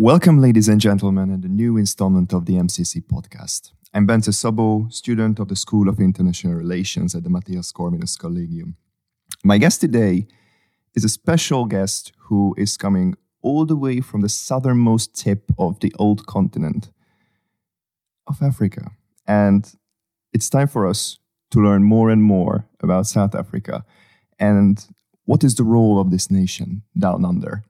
Welcome, ladies and gentlemen, in the new installment of the MCC podcast. I'm Bence Szabó, student of the School of International Relations at the Matthias Corvinus Collegium. My guest today is a special guest who is coming all the way from the southernmost tip of the old continent of Africa. And it's time for us to learn more and more about South Africa and what is the role of this nation down under.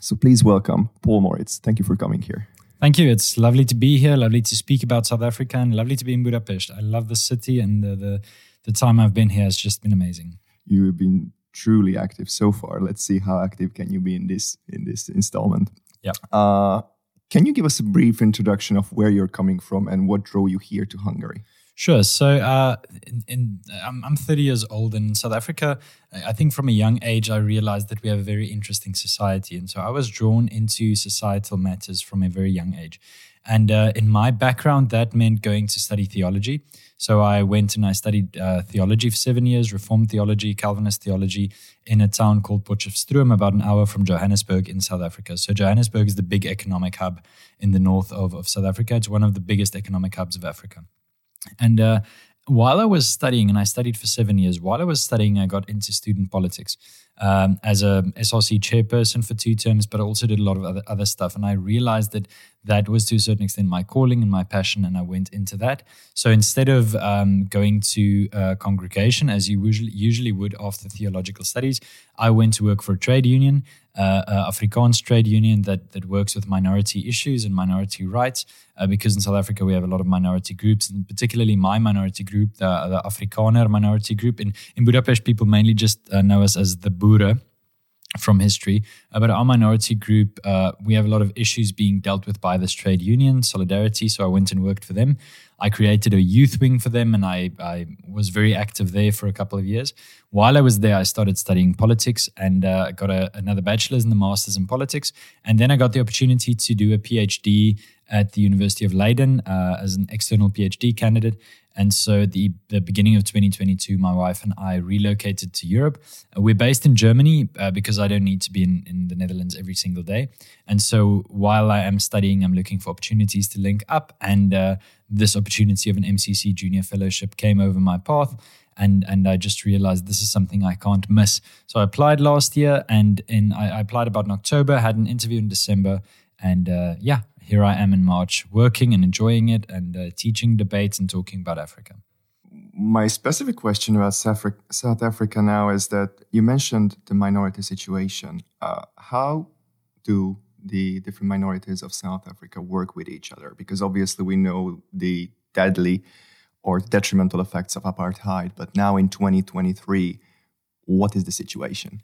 So please welcome Paul Moritz. Thank you for coming here. Thank you. It's lovely to be here. Lovely to speak about South Africa, and lovely to be in Budapest. I love the city, and the the, the time I've been here has just been amazing. You've been truly active so far. Let's see how active can you be in this in this installment. Yeah. Uh, can you give us a brief introduction of where you're coming from and what drove you here to Hungary? Sure. So, uh, in, in, I'm, I'm 30 years old in South Africa. I think from a young age, I realized that we have a very interesting society. And so I was drawn into societal matters from a very young age. And uh, in my background, that meant going to study theology. So I went and I studied uh, theology for seven years, Reformed theology, Calvinist theology, in a town called Potchefstroom, about an hour from Johannesburg in South Africa. So Johannesburg is the big economic hub in the north of, of South Africa. It's one of the biggest economic hubs of Africa. And uh, while I was studying, and I studied for seven years, while I was studying, I got into student politics um, as a SRC chairperson for two terms, but I also did a lot of other, other stuff. And I realized that that was to a certain extent my calling and my passion, and I went into that. So instead of um, going to a congregation as you usually, usually would after theological studies, I went to work for a trade union, uh, uh, Afrikaans trade union that that works with minority issues and minority rights. Uh, because in South Africa we have a lot of minority groups, and particularly my minority group, the, the Afrikaner minority group. In in Budapest, people mainly just uh, know us as the From history. Uh, but our minority group, uh, we have a lot of issues being dealt with by this trade union, Solidarity. So I went and worked for them. I created a youth wing for them and I, I was very active there for a couple of years. While I was there, I started studying politics and uh, got a, another bachelor's and a master's in politics. And then I got the opportunity to do a PhD at the University of Leiden uh, as an external PhD candidate. And so the, the beginning of 2022, my wife and I relocated to Europe. Uh, we're based in Germany uh, because I don't need to be in, in the Netherlands every single day. And so while I am studying, I'm looking for opportunities to link up. And uh, this opportunity of an MCC junior fellowship came over my path. And, and I just realized this is something I can't miss. So I applied last year and in I, I applied about in October, had an interview in December. And uh, yeah, here I am in March, working and enjoying it and uh, teaching debates and talking about Africa. My specific question about South Africa now is that you mentioned the minority situation. Uh, how do the different minorities of South Africa work with each other? Because obviously we know the deadly or detrimental effects of apartheid, but now in 2023, what is the situation?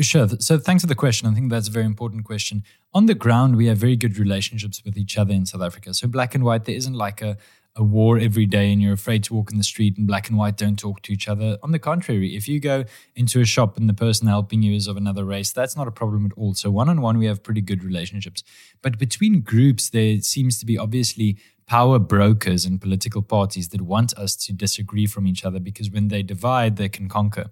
Sure. So thanks for the question. I think that's a very important question. On the ground, we have very good relationships with each other in South Africa. So black and white, there isn't like a, a war every day and you're afraid to walk in the street and black and white don't talk to each other. On the contrary, if you go into a shop and the person helping you is of another race, that's not a problem at all. So one on one, we have pretty good relationships. But between groups, there seems to be obviously power brokers and political parties that want us to disagree from each other because when they divide, they can conquer.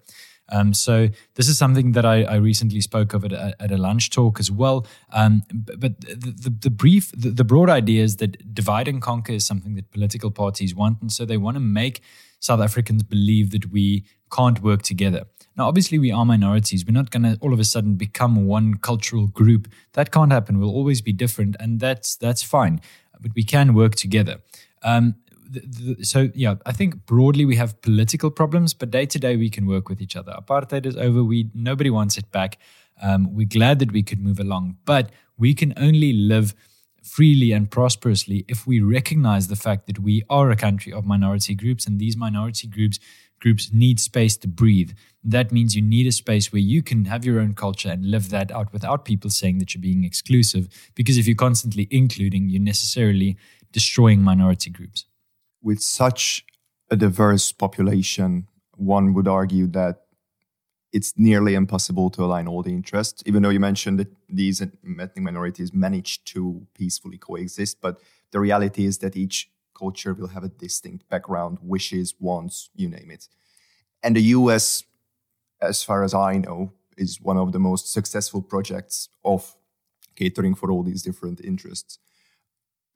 Um, so this is something that I, I recently spoke of at a, at a, lunch talk as well. Um, but the, the, the brief, the, the, broad idea is that divide and conquer is something that political parties want, and so they want to make South Africans believe that we can't work together. Now, obviously, we are minorities. We're not going to all of a sudden become one cultural group. That can't happen. We'll always be different, and that's that's fine. But we can work together. Um, the, so yeah, I think broadly we have political problems, but day to day we can work with each other. Apartheid is over. We nobody wants it back. Um, we're glad that we could move along, but we can only live freely and prosperously if we recognize the fact that we are a country of minority groups, and these minority groups groups need space to breathe. That means you need a space where you can have your own culture and live that out without people saying that you're being exclusive. Because if you're constantly including, you're necessarily destroying minority groups. With such a diverse population, one would argue that it's nearly impossible to align all the interests, even though you mentioned that these ethnic minorities manage to peacefully coexist. But the reality is that each culture will have a distinct background, wishes, wants, you name it. And the US, as far as I know, is one of the most successful projects of catering for all these different interests.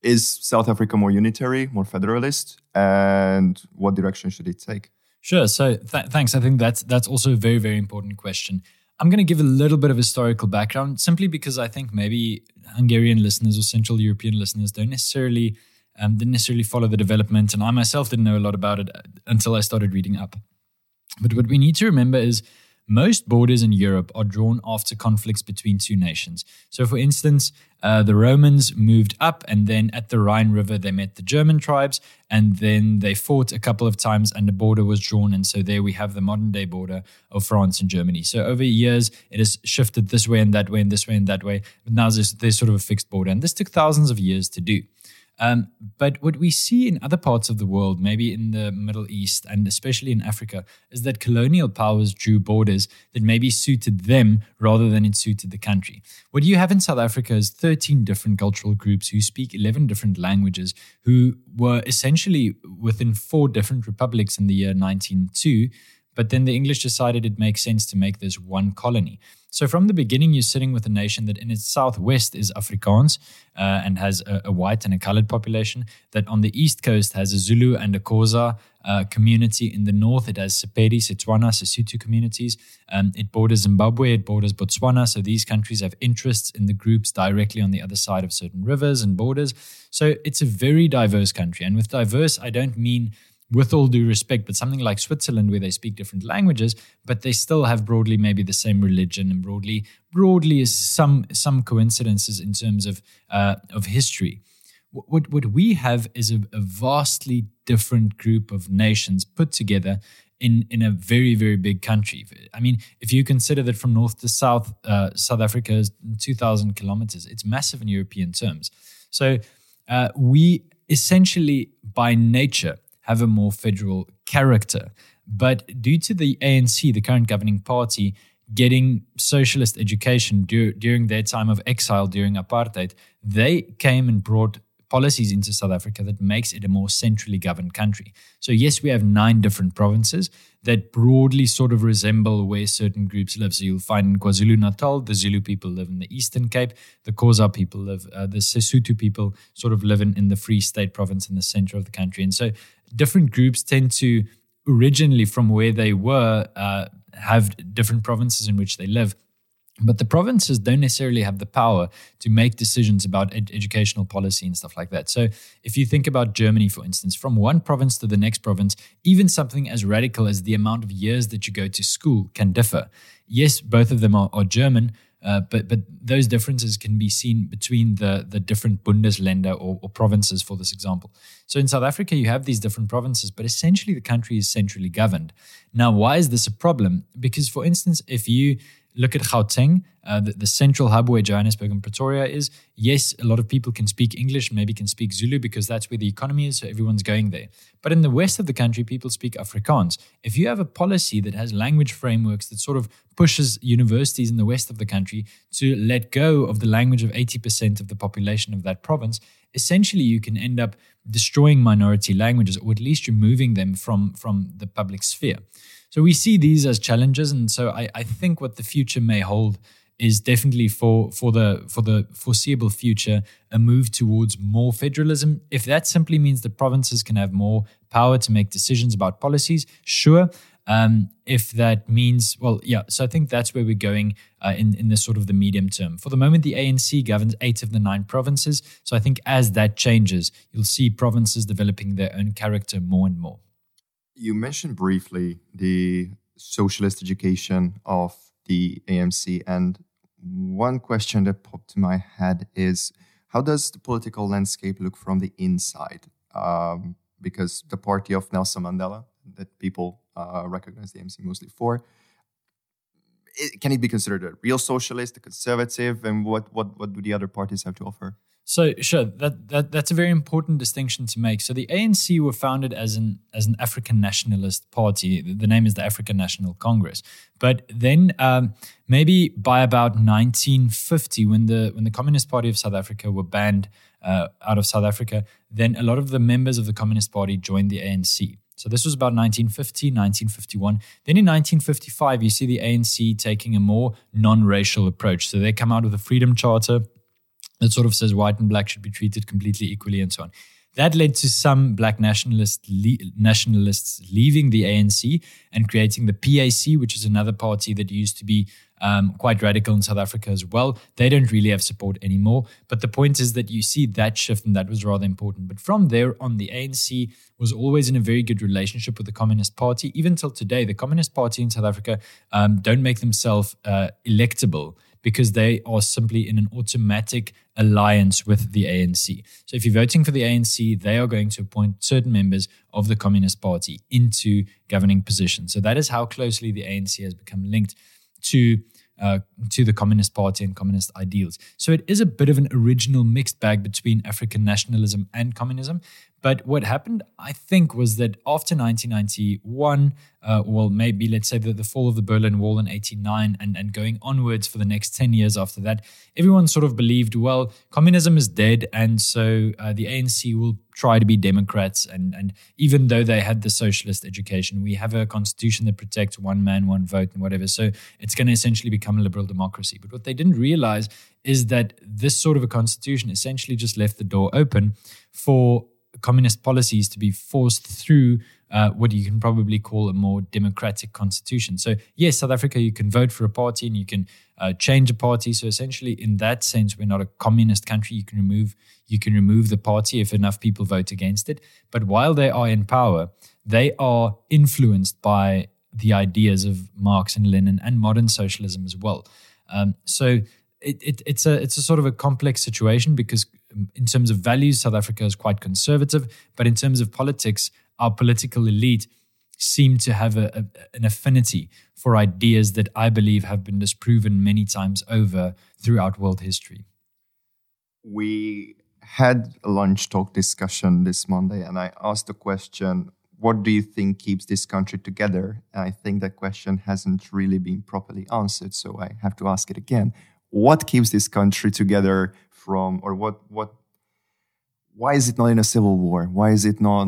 Is South Africa more unitary, more federalist? And what direction should it take? Sure. So th- thanks. I think that's that's also a very very important question. I'm going to give a little bit of historical background simply because I think maybe Hungarian listeners or Central European listeners don't necessarily um, didn't necessarily follow the development, and I myself didn't know a lot about it uh, until I started reading up. But what we need to remember is most borders in Europe are drawn after conflicts between two nations. So, for instance, uh, the Romans moved up, and then at the Rhine River, they met the German tribes, and then they fought a couple of times, and the border was drawn. And so, there we have the modern day border of France and Germany. So, over years, it has shifted this way and that way, and this way and that way. But now there's, there's sort of a fixed border. And this took thousands of years to do. Um, but what we see in other parts of the world, maybe in the Middle East and especially in Africa, is that colonial powers drew borders that maybe suited them rather than it suited the country. What you have in South Africa is 13 different cultural groups who speak 11 different languages, who were essentially within four different republics in the year 1902. But then the English decided it makes sense to make this one colony. So from the beginning, you're sitting with a nation that in its southwest is Afrikaans uh, and has a, a, white and a colored population. That on the east coast has a Zulu and a Xhosa uh, community. In the north, it has Sepedi, Setswana, Sesotho communities. Um, it borders Zimbabwe, it borders Botswana. So these countries have interests in the groups directly on the other side of certain rivers and borders. So it's a very diverse country. And with diverse, I don't mean with all due respect, but something like Switzerland where they speak different languages, but they still have broadly maybe the same religion and broadly broadly is some some coincidences in terms of uh, of history. What what we have is a, a vastly different group of nations put together in in a very very big country. I mean, if you consider that from north to south, uh, South Africa is two thousand kilometers. It's massive in European terms. So uh, we essentially, by nature, have a more federal character. But due to the ANC, the current governing party, getting socialist education dur- during their time of exile during apartheid, they came and brought policies into South Africa that makes it a more centrally governed country. So, yes, we have nine different provinces that broadly sort of resemble where certain groups live. So, you'll find in KwaZulu Natal, the Zulu people live in the Eastern Cape, the Xhosa people live, uh, the Sesotho people sort of live in, in the Free State province in the center of the country. And so, different groups tend to originally from where they were uh, have different provinces in which they live but the provinces don't necessarily have the power to make decisions about ed- educational policy and stuff like that. So, if you think about Germany, for instance, from one province to the next province, even something as radical as the amount of years that you go to school can differ. Yes, both of them are, are German, uh, but but those differences can be seen between the the different Bundesländer or, or, provinces, for this example. So in South Africa, you have these different provinces, but essentially the country is centrally governed. Now, why is this a problem? Because, for instance, if you look at Gauteng, uh, the, the, central hub where Johannesburg and Pretoria is, yes, a lot of people can speak English, maybe can speak Zulu because that's where the economy is, so everyone's going there. But in the west of the country, people speak Afrikaans. If you have a policy that has language frameworks that sort of pushes universities in the west of the country to let go of the language of 80% of the population of that province, essentially you can end up destroying minority languages or at least removing them from, from the public sphere. So we see these as challenges, and so I, I think what the future may hold is definitely for for the for the foreseeable future a move towards more federalism. If that simply means the provinces can have more power to make decisions about policies, sure. Um, if that means, well, yeah. So I think that's where we're going uh, in in the sort of the medium term. For the moment, the ANC governs eight of the nine provinces. So I think as that changes, you'll see provinces developing their own character more and more you mentioned briefly the socialist education of the ANC. and one question that popped to my head is how does the political landscape look from the inside? Um, because the party of Nelson Mandela, that people uh, recognize the ANC mostly for. It, can it be considered a real socialist, a conservative, and what, what, what do the other parties have to offer? So sure, that, that that's a very important distinction to make. So the ANC were founded as an as an African nationalist party. The name is the African National Congress. But then um, maybe by about 1950, when the when the Communist Party of South Africa were banned uh, out of South Africa, then a lot of the members of the Communist Party joined the ANC. So this was about 1950, 1951. Then in 1955, you see the ANC taking a more non-racial approach. So they come out with the Freedom Charter that sort of says white and black should be treated completely equally and so on. That led to some black nationalist le- nationalists leaving the ANC and creating the PAC, which is another party that used to be um, quite radical in South Africa as well. They don't really have support anymore. But the point is that you see that shift, and that was rather important. But from there on, the ANC was always in a very good relationship with the Communist Party. Even till today, the Communist Party in South Africa um, don't make themselves uh, electable because they are simply in an automatic alliance with the ANC. So if you're voting for the ANC, they are going to appoint certain members of the Communist Party into governing positions. So that is how closely the ANC has become linked to uh, to the Communist Party and communist ideals. So it is a bit of an original mixed bag between African nationalism and communism. But what happened, I think, was that after 1991, uh, well, maybe let's say the, the fall of the Berlin Wall in 89 and, and going onwards for the next 10 years after that, everyone sort of believed, well, communism is dead. And so uh, the ANC will try to be Democrats. And, and even though they had the socialist education, we have a constitution that protects one man, one vote, and whatever. So it's going to essentially become a liberal democracy. But what they didn't realize is that this sort of a constitution essentially just left the door open for communist policies to be forced through uh, what you can probably call a more democratic constitution. So, yes, South Africa, you can vote for a party and you can uh, change a party. So, essentially, in that sense, we're not a communist country. You can remove you can remove the party if enough people vote against it. But while they are in power, they are influenced by the ideas of Marx and Lenin and modern socialism as well. Um, so it, it, it's a it's a sort of a complex situation because in terms of values, South Africa is quite conservative, but in terms of politics, our political elite seem to have a, a, an affinity for ideas that I believe have been disproven many times over throughout world history. We had a lunch talk discussion this Monday, and I asked the question, What do you think keeps this country together? And I think that question hasn't really been properly answered, so I have to ask it again what keeps this country together from or what what why is it not in a civil war? Why is it not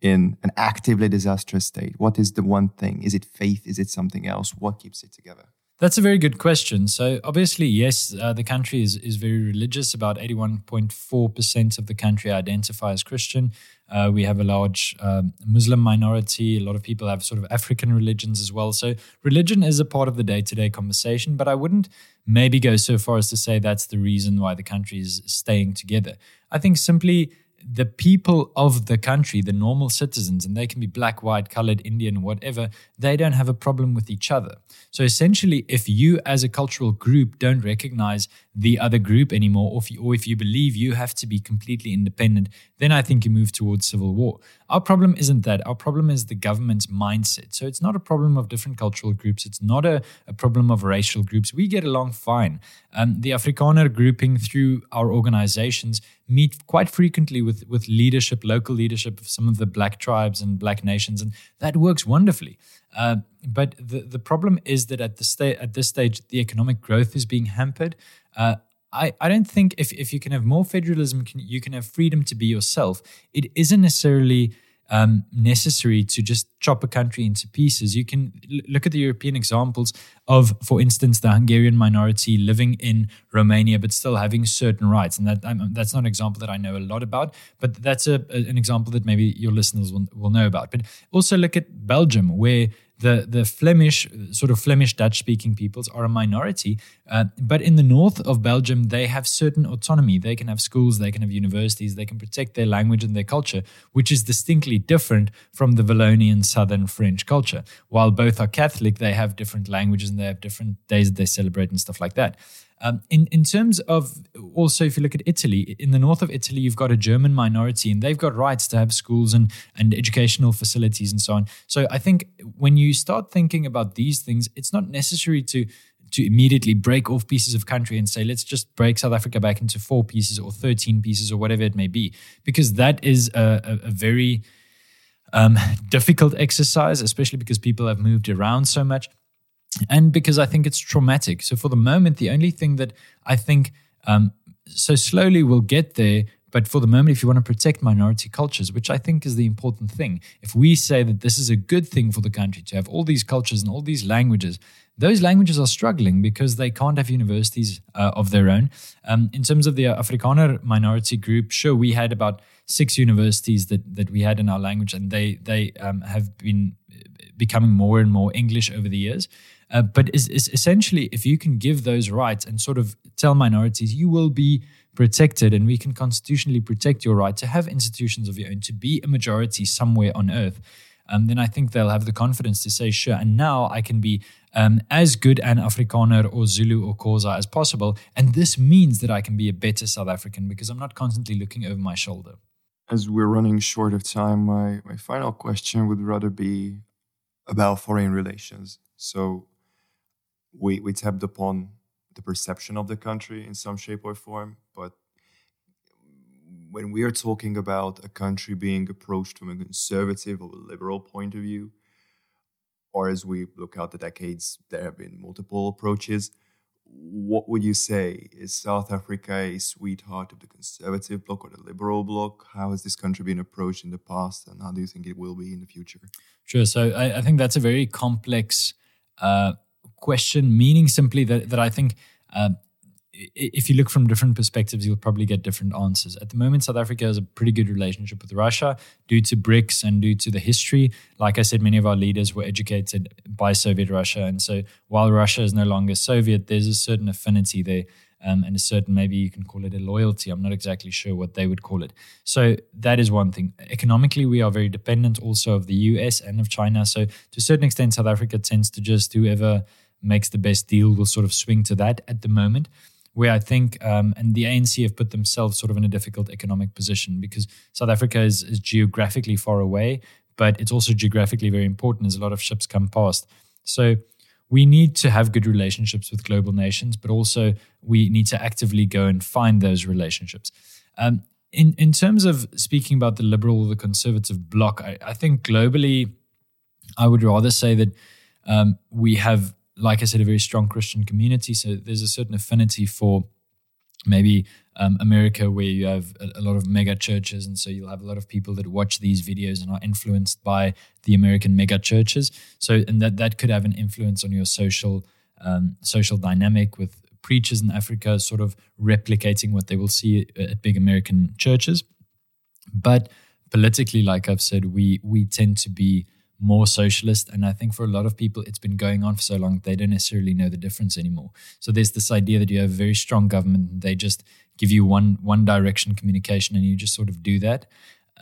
in an actively disastrous state? What is the one thing? Is it faith? Is it something else? What keeps it together that's a very good question. So, obviously, yes, uh, the country is, is very religious. About 81.4% of the country identify as Christian. Uh, we have a large um, Muslim minority. A lot of people have sort of African religions as well. So, religion is a part of the day to day conversation, but I wouldn't maybe go so far as to say that's the reason why the country is staying together. I think simply the people of the country, the normal citizens, and they can be black, white, colored, Indian, whatever, they don't have a problem with each other. So essentially, if you as a cultural group don't recognize the other group anymore, or if you, or if you believe you have to be completely independent, then I think you move towards civil war. Our problem isn't that. Our problem is the government's mindset. So it's not a problem of different cultural groups. It's not a, a problem of racial groups. We get along fine. Um, the Afrikaner grouping through our organizations meet quite frequently with, with leadership, local leadership of some of the black tribes and black nations, and that works wonderfully. Uh, but the, the problem is that at the at this stage, the economic growth is being hampered. Uh, I, I don't think if, if you can have more federalism, you can have freedom to be yourself. It isn't necessarily um, necessary to just chop a country into pieces. You can l- look at the European examples of, for instance, the Hungarian minority living in Romania but still having certain rights, and that um, that's not an example that I know a lot about, but that's a, a, an example that maybe your listeners will, will know about. But also look at Belgium, where the the Flemish sort of Flemish Dutch speaking peoples are a minority, uh, but in the north of Belgium they have certain autonomy. They can have schools, they can have universities, they can protect their language and their culture, which is distinctly different from the Wallonian southern French culture. While both are Catholic, they have different languages and they have different days that they celebrate and stuff like that. Um, in in terms of also, if you look at Italy, in the north of Italy, you've got a German minority, and they've got rights to have schools and and educational facilities and so on. So I think when you start thinking about these things, it's not necessary to to immediately break off pieces of country and say, let's just break South Africa back into four pieces or 13 pieces or whatever it may be, because that is a, a, a very um, difficult exercise, especially because people have moved around so much and because I think it's traumatic. So for the moment, the only thing that I think um, so slowly we'll get there. But for the moment, if you want to protect minority cultures, which I think is the important thing, if we say that this is a good thing for the country to have all these cultures and all these languages, those languages are struggling because they can't have universities uh, of their own. Um, in terms of the Afrikaner minority group, sure, we had about six universities that that we had in our language, and they they um, have been becoming more and more English over the years. Uh, but is, is essentially, if you can give those rights and sort of tell minorities, you will be protected, and we can constitutionally protect your right to have institutions of your own, to be a majority somewhere on earth. Um, then I think they'll have the confidence to say, sure, and now I can be um, as good an Afrikaner or Zulu or Xhosa as possible. And this means that I can be a better South African because I'm not constantly looking over my shoulder. As we're running short of time, my, my final question would rather be about foreign relations. So, we, we tapped upon the perception of the country in some shape or form. But when we are talking about a country being approached from a conservative or a liberal point of view, or as we look out the decades, there have been multiple approaches. What would you say? Is South Africa a sweetheart of the conservative bloc or the liberal bloc? How has this country been approached in the past, and how do you think it will be in the future? Sure. So I, I think that's a very complex uh, question, meaning simply that, that I think uh, if you look from different perspectives, you'll probably get different answers. At the moment, South Africa has a pretty good relationship with Russia due to BRICS and due to the history. Like I said, many of our leaders were educated by Soviet Russia. And so while Russia is no longer Soviet, there's a certain affinity there. Um, and a certain, maybe you can call it a loyalty. I'm not exactly sure what they would call it. So that is one thing. Economically, we are very dependent also of the US and of China. So to a certain extent, South Africa tends to just whoever makes the best deal will sort of swing to that at the moment. Where I think, um, and the ANC have put themselves sort of in a difficult economic position because South Africa is, is geographically far away, but it's also geographically very important as a lot of ships come past. So we need to have good relationships with global nations, but also we need to actively go and find those relationships. Um, in in terms of speaking about the liberal or the conservative bloc, I, I think globally, I would rather say that um, we have like I said, a very strong Christian community. So there's a certain affinity for maybe um, America, where you have a, a, lot of mega churches, and so you'll have a lot of people that watch these videos and are influenced by the American mega churches. So, and that that could have an influence on your social um, social dynamic with preachers in Africa, sort of replicating what they will see at big American churches. But politically, like I've said, we we tend to be more socialist. And I think for a lot of people, it's been going on for so long, they don't necessarily know the difference anymore. So there's this idea that you have a very strong government, they just give you one one direction communication, and you just sort of do that.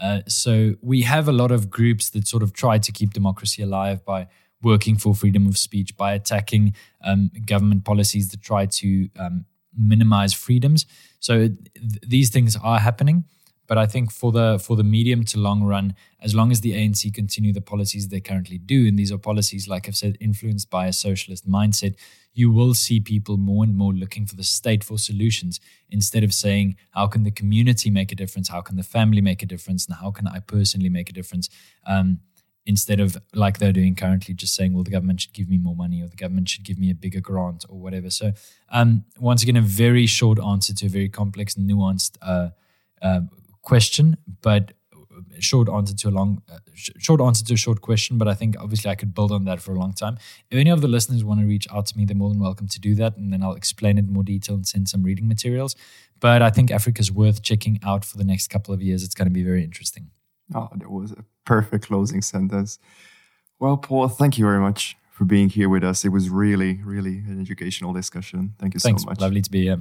Uh, so we have a lot of groups that sort of try to keep democracy alive by working for freedom of speech, by attacking um, government policies that try to um, minimize freedoms. So th- these things are happening. But I think for the for the medium to long run, as long as the ANC continue the policies they currently do, and these are policies, like I've said, influenced by a socialist mindset, you will see people more and more looking for the state for solutions instead of saying, how can the community make a difference? How can the family make a difference? And how can I personally make a difference? Um, instead of like they're doing currently, just saying, well, the government should give me more money or the government should give me a bigger grant or whatever. So, um, once again, a very short answer to a very complex, nuanced uh, uh, question, but short answer to a long uh, sh- short answer to a short question but i think obviously i could build on that for a long time. If any of the listeners want to reach out to me they're more than welcome to do that and then i'll explain it in more detail and send some reading materials. But i think africa's worth checking out for the next couple of years. It's going to be very interesting. Oh that was a perfect closing sentence. Well paul thank you very much for being here with us. It was really really an educational discussion. Thank you Thanks, so much. Thanks. lovely to be here